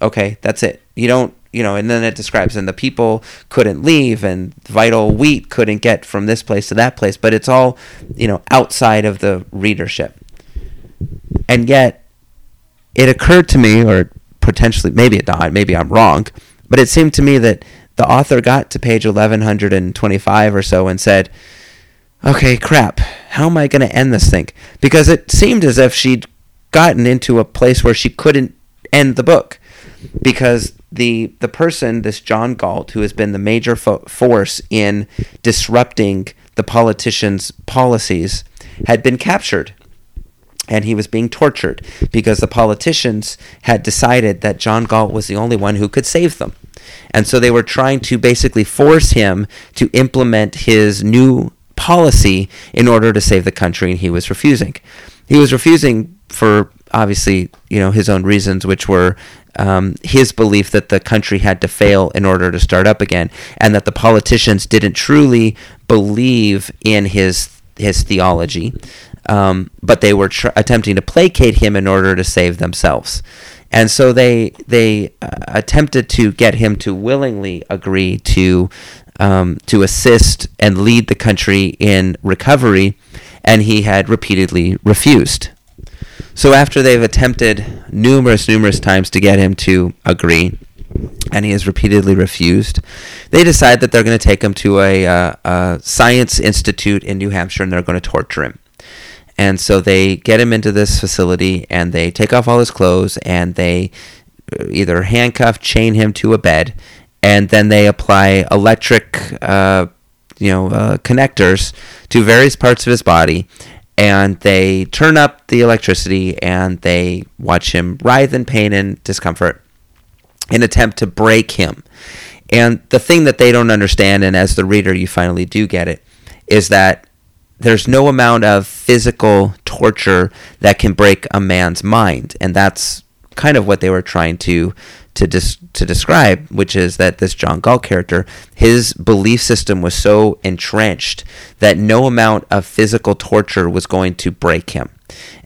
Okay, that's it. You don't you know, and then it describes and the people couldn't leave and vital wheat couldn't get from this place to that place, but it's all you know outside of the readership. And yet, it occurred to me, or potentially maybe it not, maybe I'm wrong, but it seemed to me that the author got to page 1125 or so and said, okay, crap, how am I going to end this thing? Because it seemed as if she'd gotten into a place where she couldn't end the book. Because the the person, this John Galt, who has been the major fo- force in disrupting the politicians' policies, had been captured. And he was being tortured because the politicians had decided that John Galt was the only one who could save them. And so they were trying to basically force him to implement his new policy in order to save the country, and he was refusing. He was refusing for obviously, you know, his own reasons, which were um, his belief that the country had to fail in order to start up again, and that the politicians didn't truly believe in his his theology, um, but they were tr- attempting to placate him in order to save themselves. And so they they uh, attempted to get him to willingly agree to um, to assist and lead the country in recovery, and he had repeatedly refused. So after they've attempted numerous, numerous times to get him to agree, and he has repeatedly refused, they decide that they're going to take him to a, uh, a science institute in New Hampshire and they're going to torture him. And so they get him into this facility and they take off all his clothes and they uh, either handcuff, chain him to a bed, and then they apply electric, uh, you know, uh, connectors to various parts of his body, and they turn up the electricity and they watch him writhe in pain and discomfort in attempt to break him. And the thing that they don't understand, and as the reader you finally do get it, is that there's no amount of physical torture that can break a man's mind, and that's kind of what they were trying to to dis- to describe, which is that this John Galt character, his belief system was so entrenched that no amount of physical torture was going to break him.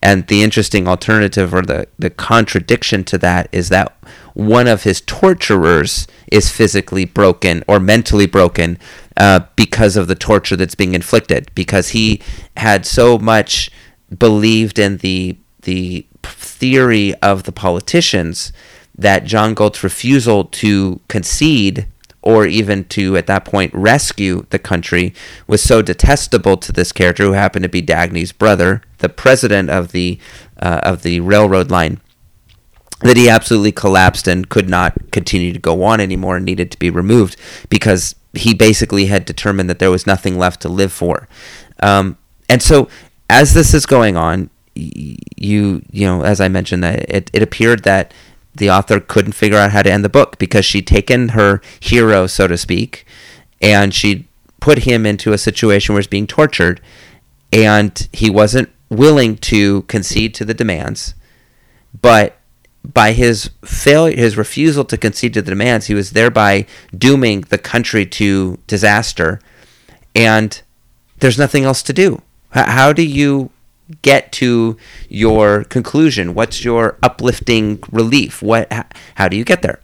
And the interesting alternative or the, the contradiction to that is that one of his torturers is physically broken or mentally broken uh, because of the torture that's being inflicted, because he had so much believed in the the theory of the politicians that John Galt's refusal to concede or even to at that point rescue the country was so detestable to this character who happened to be Dagny's brother, the president of the uh, of the railroad line, that he absolutely collapsed and could not continue to go on anymore and needed to be removed because he basically had determined that there was nothing left to live for. Um, and so as this is going on, you you know as I mentioned that it, it appeared that the author couldn't figure out how to end the book because she'd taken her hero, so to speak, and she'd put him into a situation where he's being tortured, and he wasn't willing to concede to the demands. But by his failure, his refusal to concede to the demands, he was thereby dooming the country to disaster, and there's nothing else to do. How do you get to your conclusion? What's your uplifting relief? What how do you get there?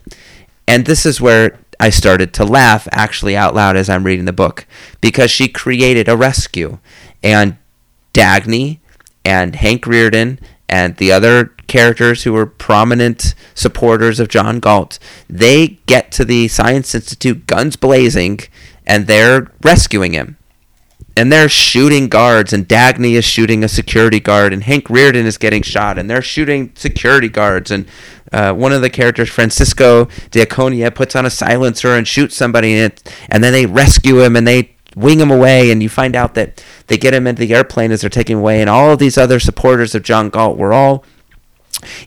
And this is where I started to laugh actually out loud as I'm reading the book because she created a rescue and Dagny and Hank Rearden and the other characters who were prominent supporters of John Galt, they get to the Science Institute guns blazing and they're rescuing him and they're shooting guards, and Dagny is shooting a security guard, and Hank Rearden is getting shot, and they're shooting security guards, and uh, one of the characters, Francisco d'Anconia, puts on a silencer and shoots somebody, and, it, and then they rescue him, and they wing him away, and you find out that they get him into the airplane as they're taking away, and all of these other supporters of John Galt were all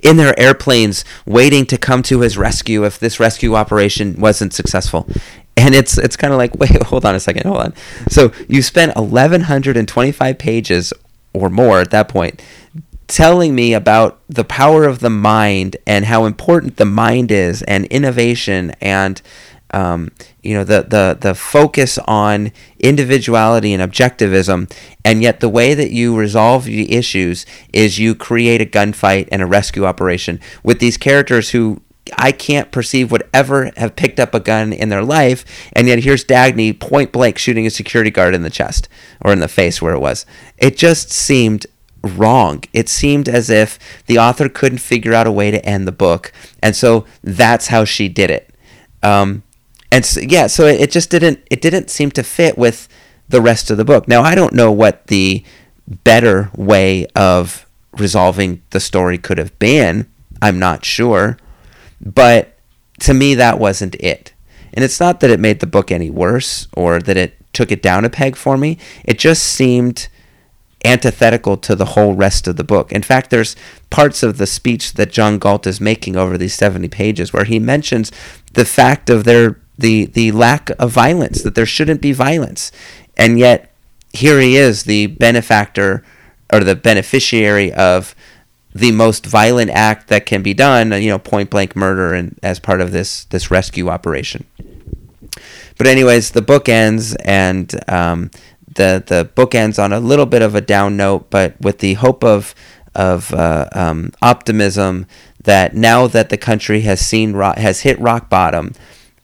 in their airplanes waiting to come to his rescue if this rescue operation wasn't successful. And it's it's kind of like, wait, hold on a second, hold on. So you spent 1125 pages or more at that point telling me about the power of the mind and how important the mind is and innovation and um, you know the, the the focus on individuality and objectivism and yet the way that you resolve the issues is you create a gunfight and a rescue operation with these characters who I can't perceive would ever have picked up a gun in their life, and yet here's Dagny point blank shooting a security guard in the chest or in the face where it was. It just seemed wrong. It seemed as if the author couldn't figure out a way to end the book, and so that's how she did it. Um, and so, yeah, so it, it just didn't it didn't seem to fit with the rest of the book. Now I don't know what the better way of resolving the story could have been. I'm not sure, but to me that wasn't it. And it's not that it made the book any worse or that it took it down a peg for me. It just seemed antithetical to the whole rest of the book. In fact, there's parts of the speech that John Galt is making over these 70 pages where he mentions the fact of their the the lack of violence that there shouldn't be violence. And yet here he is the benefactor or the beneficiary of the most violent act that can be done, you know, point blank murder and as part of this this rescue operation. But anyways, the book ends and um, the the book ends on a little bit of a down note, but with the hope of of uh, um, optimism that now that the country has seen has hit rock bottom,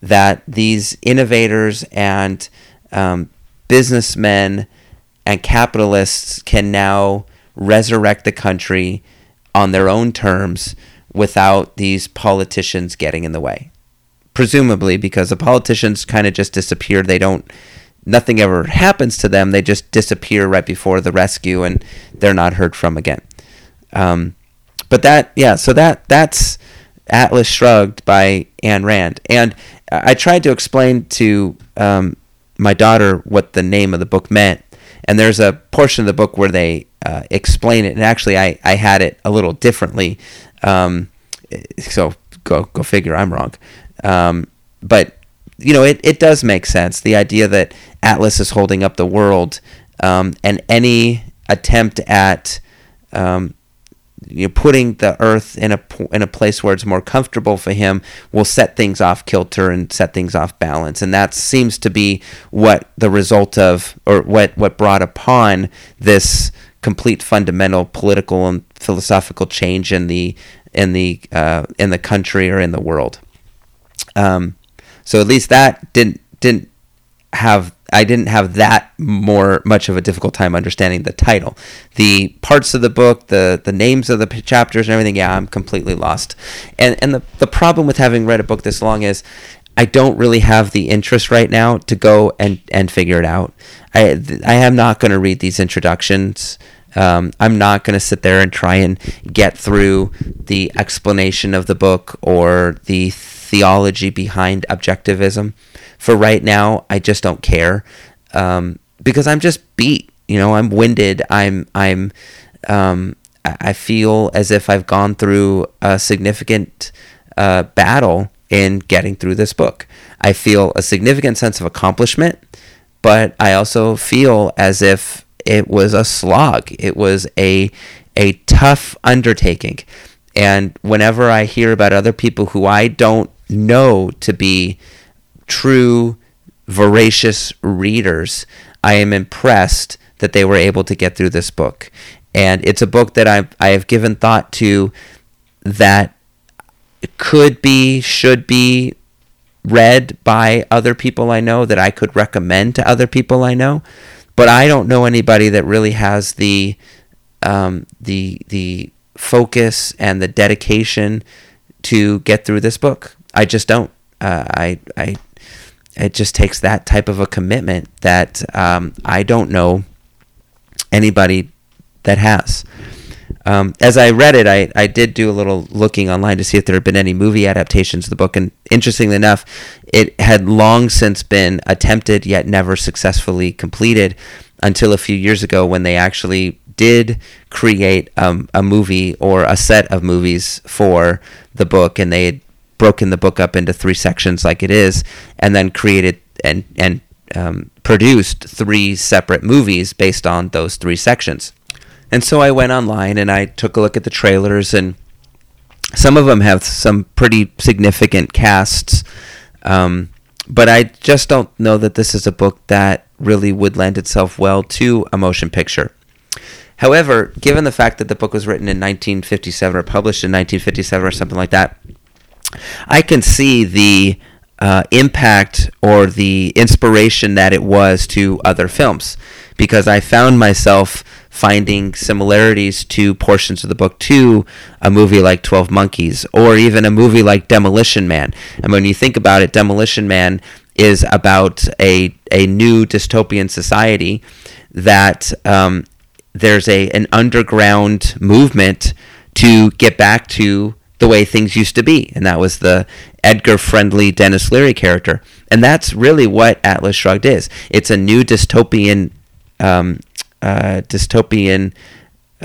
that these innovators and um, businessmen and capitalists can now resurrect the country on their own terms without these politicians getting in the way. Presumably, because the politicians kind of just disappear. They don't nothing ever happens to them. They just disappear right before the rescue, and they're not heard from again. Um, but that, yeah, so that that's Atlas Shrugged by Ayn Rand, and I tried to explain to um, my daughter what the name of the book meant, and there's a portion of the book where they uh, explain it, and actually I, I had it a little differently. Um, so go go figure, I'm wrong. Um, but you know, it, it does make sense. The idea that Atlas is holding up the world, um, and any attempt at um, you putting the Earth in a in a place where it's more comfortable for him will set things off kilter and set things off balance, and that seems to be what the result of, or what what brought upon this complete fundamental political and philosophical change in the in the uh, in the country or in the world. Um, so at least that didn't didn't have I didn't have that more much of a difficult time understanding the title. The parts of the book, the the names of the chapters and everything, yeah, I'm completely lost. And and the the problem with having read a book this long is I don't really have the interest right now to go and and figure it out. I I am not going to read these introductions. Um, I'm not going to sit there and try and get through the explanation of the book or the theology behind objectivism. For right now, I just don't care um, because I'm just beat. You know, I'm winded. I'm I'm um, I feel as if I've gone through a significant uh, battle in getting through this book. I feel a significant sense of accomplishment, but I also feel as if it was a slog. It was a a tough undertaking. And whenever I hear about other people who I don't know to be true, voracious readers, I am impressed that they were able to get through this book. And it's a book that I've, I have given thought to that could be, should be read by other people I know, that I could recommend to other people I know. But I don't know anybody that really has the um, the the focus and the dedication to get through this book. I just don't. Uh, I I it just takes that type of a commitment that um, I don't know anybody that has. Um, as I read it, I, I did do a little looking online to see if there had been any movie adaptations of the book. And interestingly enough, it had long since been attempted, yet never successfully completed until a few years ago when they actually did create um, a movie or a set of movies for the book. And they had broken the book up into three sections like it is, and then created and, and um, produced three separate movies based on those three sections. And so I went online and I took a look at the trailers, and some of them have some pretty significant casts. Um, but I just don't know that this is a book that really would lend itself well to a motion picture. However, given the fact that the book was written in 1957 or published in 1957 or something like that, I can see the uh, impact or the inspiration that it was to other films because I found myself finding similarities to portions of the book to a movie like 12 Monkeys or even a movie like Demolition Man. And when you think about it, Demolition Man is about a, a new dystopian society that um, there's a an underground movement to get back to the way things used to be. And that was the Edgar Friendly Denis Leary character. And that's really what Atlas Shrugged is. It's a new dystopian um, uh, dystopian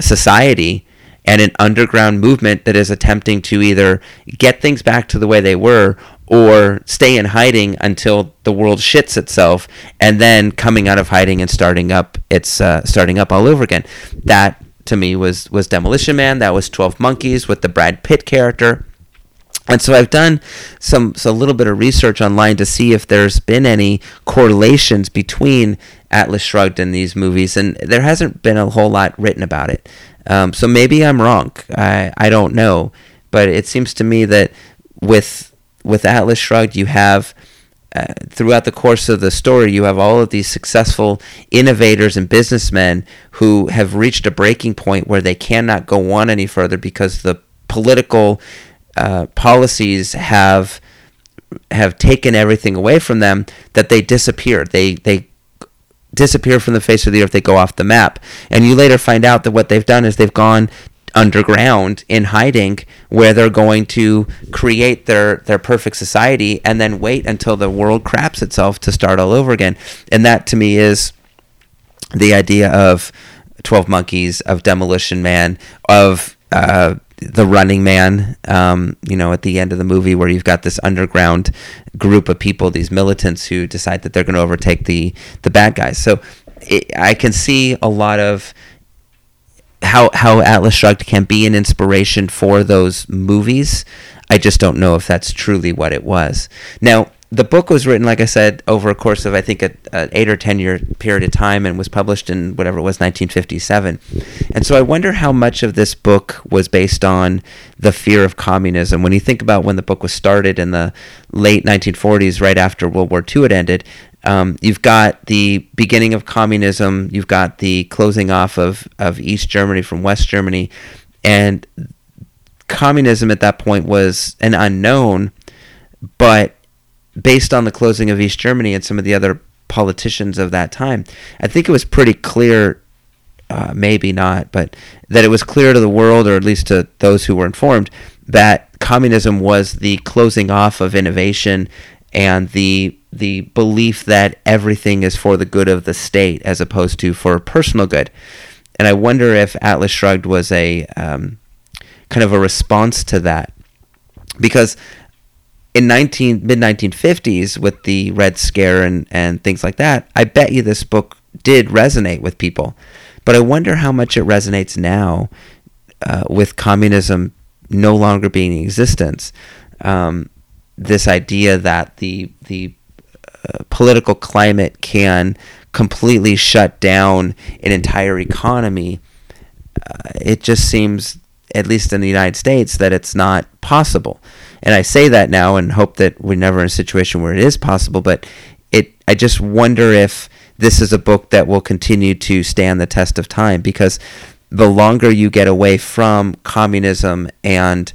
society and an underground movement that is attempting to either get things back to the way they were or stay in hiding until the world shits itself and then coming out of hiding and starting up it's uh, starting up all over again that to me was was demolition man that was 12 monkeys with the brad pitt character and so I've done some so a little bit of research online to see if there's been any correlations between Atlas Shrugged and these movies, and there hasn't been a whole lot written about it. Um, so maybe I'm wrong. I I don't know, but it seems to me that with with Atlas Shrugged, you have uh, throughout the course of the story, you have all of these successful innovators and businessmen who have reached a breaking point where they cannot go on any further because the political uh, policies have have taken everything away from them that they disappear. They they disappear from the face of the earth. They go off the map, and you later find out that what they've done is they've gone underground in hiding where they're going to create their their perfect society and then wait until the world craps itself to start all over again and that to me is the idea of 12 monkeys of demolition man of uh, the Running Man, um, you know, at the end of the movie, where you've got this underground group of people, these militants who decide that they're going to overtake the the bad guys. So it, I can see a lot of how how Atlas Shrugged can be an inspiration for those movies. I just don't know if that's truly what it was. Now, the book was written, like I said, over a course of I think a, a, eight or ten year period of time, and was published in whatever it was, 1957. And so I wonder how much of this book was based on the fear of communism. When you think about when the book was started in the late 1940s, right after World War II had ended, um, you've got the beginning of communism, you've got the closing off of of East Germany from West Germany, and communism at that point was an unknown, but based on the closing of East Germany and some of the other politicians of that time, I think it was pretty clear, uh, maybe not, but that it was clear to the world, or at least to those who were informed, that communism was the closing off of innovation and the the belief that everything is for the good of the state as opposed to for personal good. And I wonder if Atlas Shrugged was a um, kind of a response to that, because in 19 mid 1950s with the Red Scare and and things like that, I bet you this book did resonate with people. But I wonder how much it resonates now uh, with communism no longer being in existence. Um, this idea that the the political climate can completely shut down an entire economy, uh, it just seems, at least in the United States, that it's not possible and I say that now and hope that we're never in a situation where it is possible. But it, I just wonder if this is a book that will continue to stand the test of time because the longer you get away from communism and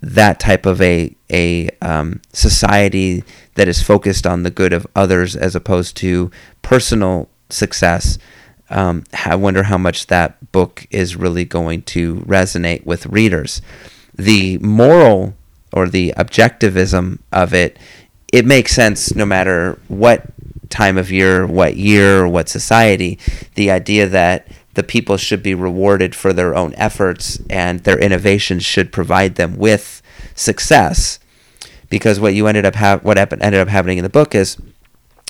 that type of a a um, society that is focused on the good of others as opposed to personal success, Um, I wonder how much that book is really going to resonate with readers. The moral or the objectivism of it, it makes sense no matter what time of year, what year, what society. The idea that the people should be rewarded for their own efforts and their innovations should provide them with success. Because what you ended up ha- what ended up happening in the book is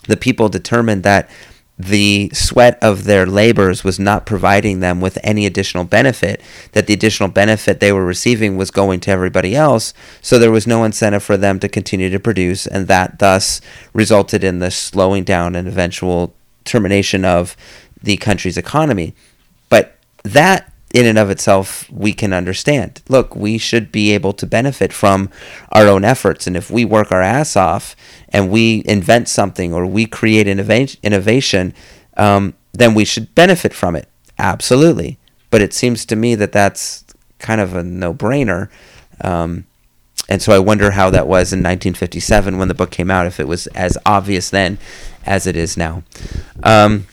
the people determined that the sweat of their labors was not providing them with any additional benefit, that the additional benefit they were receiving was going to everybody else, so there was no incentive for them to continue to produce, and that thus resulted in the slowing down and eventual termination of the country's economy. But that in and of itself we can understand. Look, we should be able to benefit from our own efforts. And if we work our ass off and we invent something or we create innovation, um, then we should benefit from it. Absolutely. But it seems to me that that's kind of a no brainer. Um, and so I wonder how that was in 1957 when the book came out, if it was as obvious then as it is now. Um,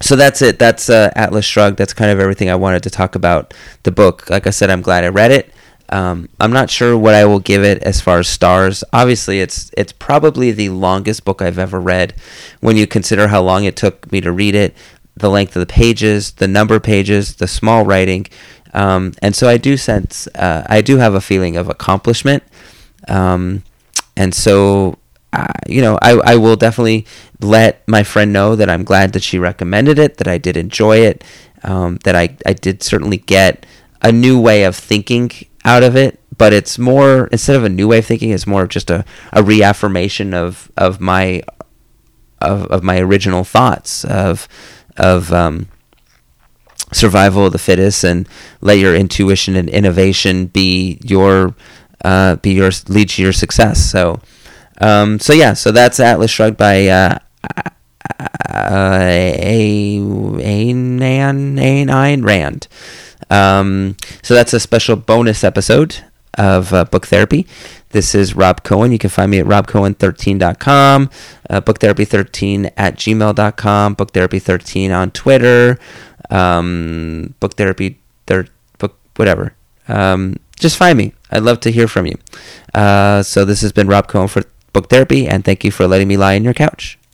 so that's it. That's uh, Atlas Shrugged. That's kind of everything I wanted to talk about the book. Like I said, I'm glad I read it. Um, I'm not sure what I will give it as far as stars. Obviously, it's it's probably the longest book I've ever read. When you consider how long it took me to read it, the length of the pages, the number of pages, the small writing, um, and so I do sense uh, I do have a feeling of accomplishment. Um, and so you know, I, I will definitely let my friend know that I'm glad that she recommended it, that I did enjoy it, um, that I, I did certainly get a new way of thinking out of it. But it's more, instead of a new way of thinking, it's more of just a, a reaffirmation of, of my of, of my original thoughts of of um, survival of the fittest and let your intuition and innovation be your uh, be your lead to your success. So um, so yeah, so that's Atlas Shrugged by uh, a a nan a nine Rand. Um, so that's a special bonus episode of uh, book therapy. This is Rob Cohen. You can find me at robcohen13.com, uh, booktherapy13 at gmail.com, booktherapy13 on Twitter, um, booktherapy, thir- book, whatever. Um, just find me. I'd love to hear from you. Uh, so this has been Rob Cohen for book therapy, and thank you for letting me lie on your couch.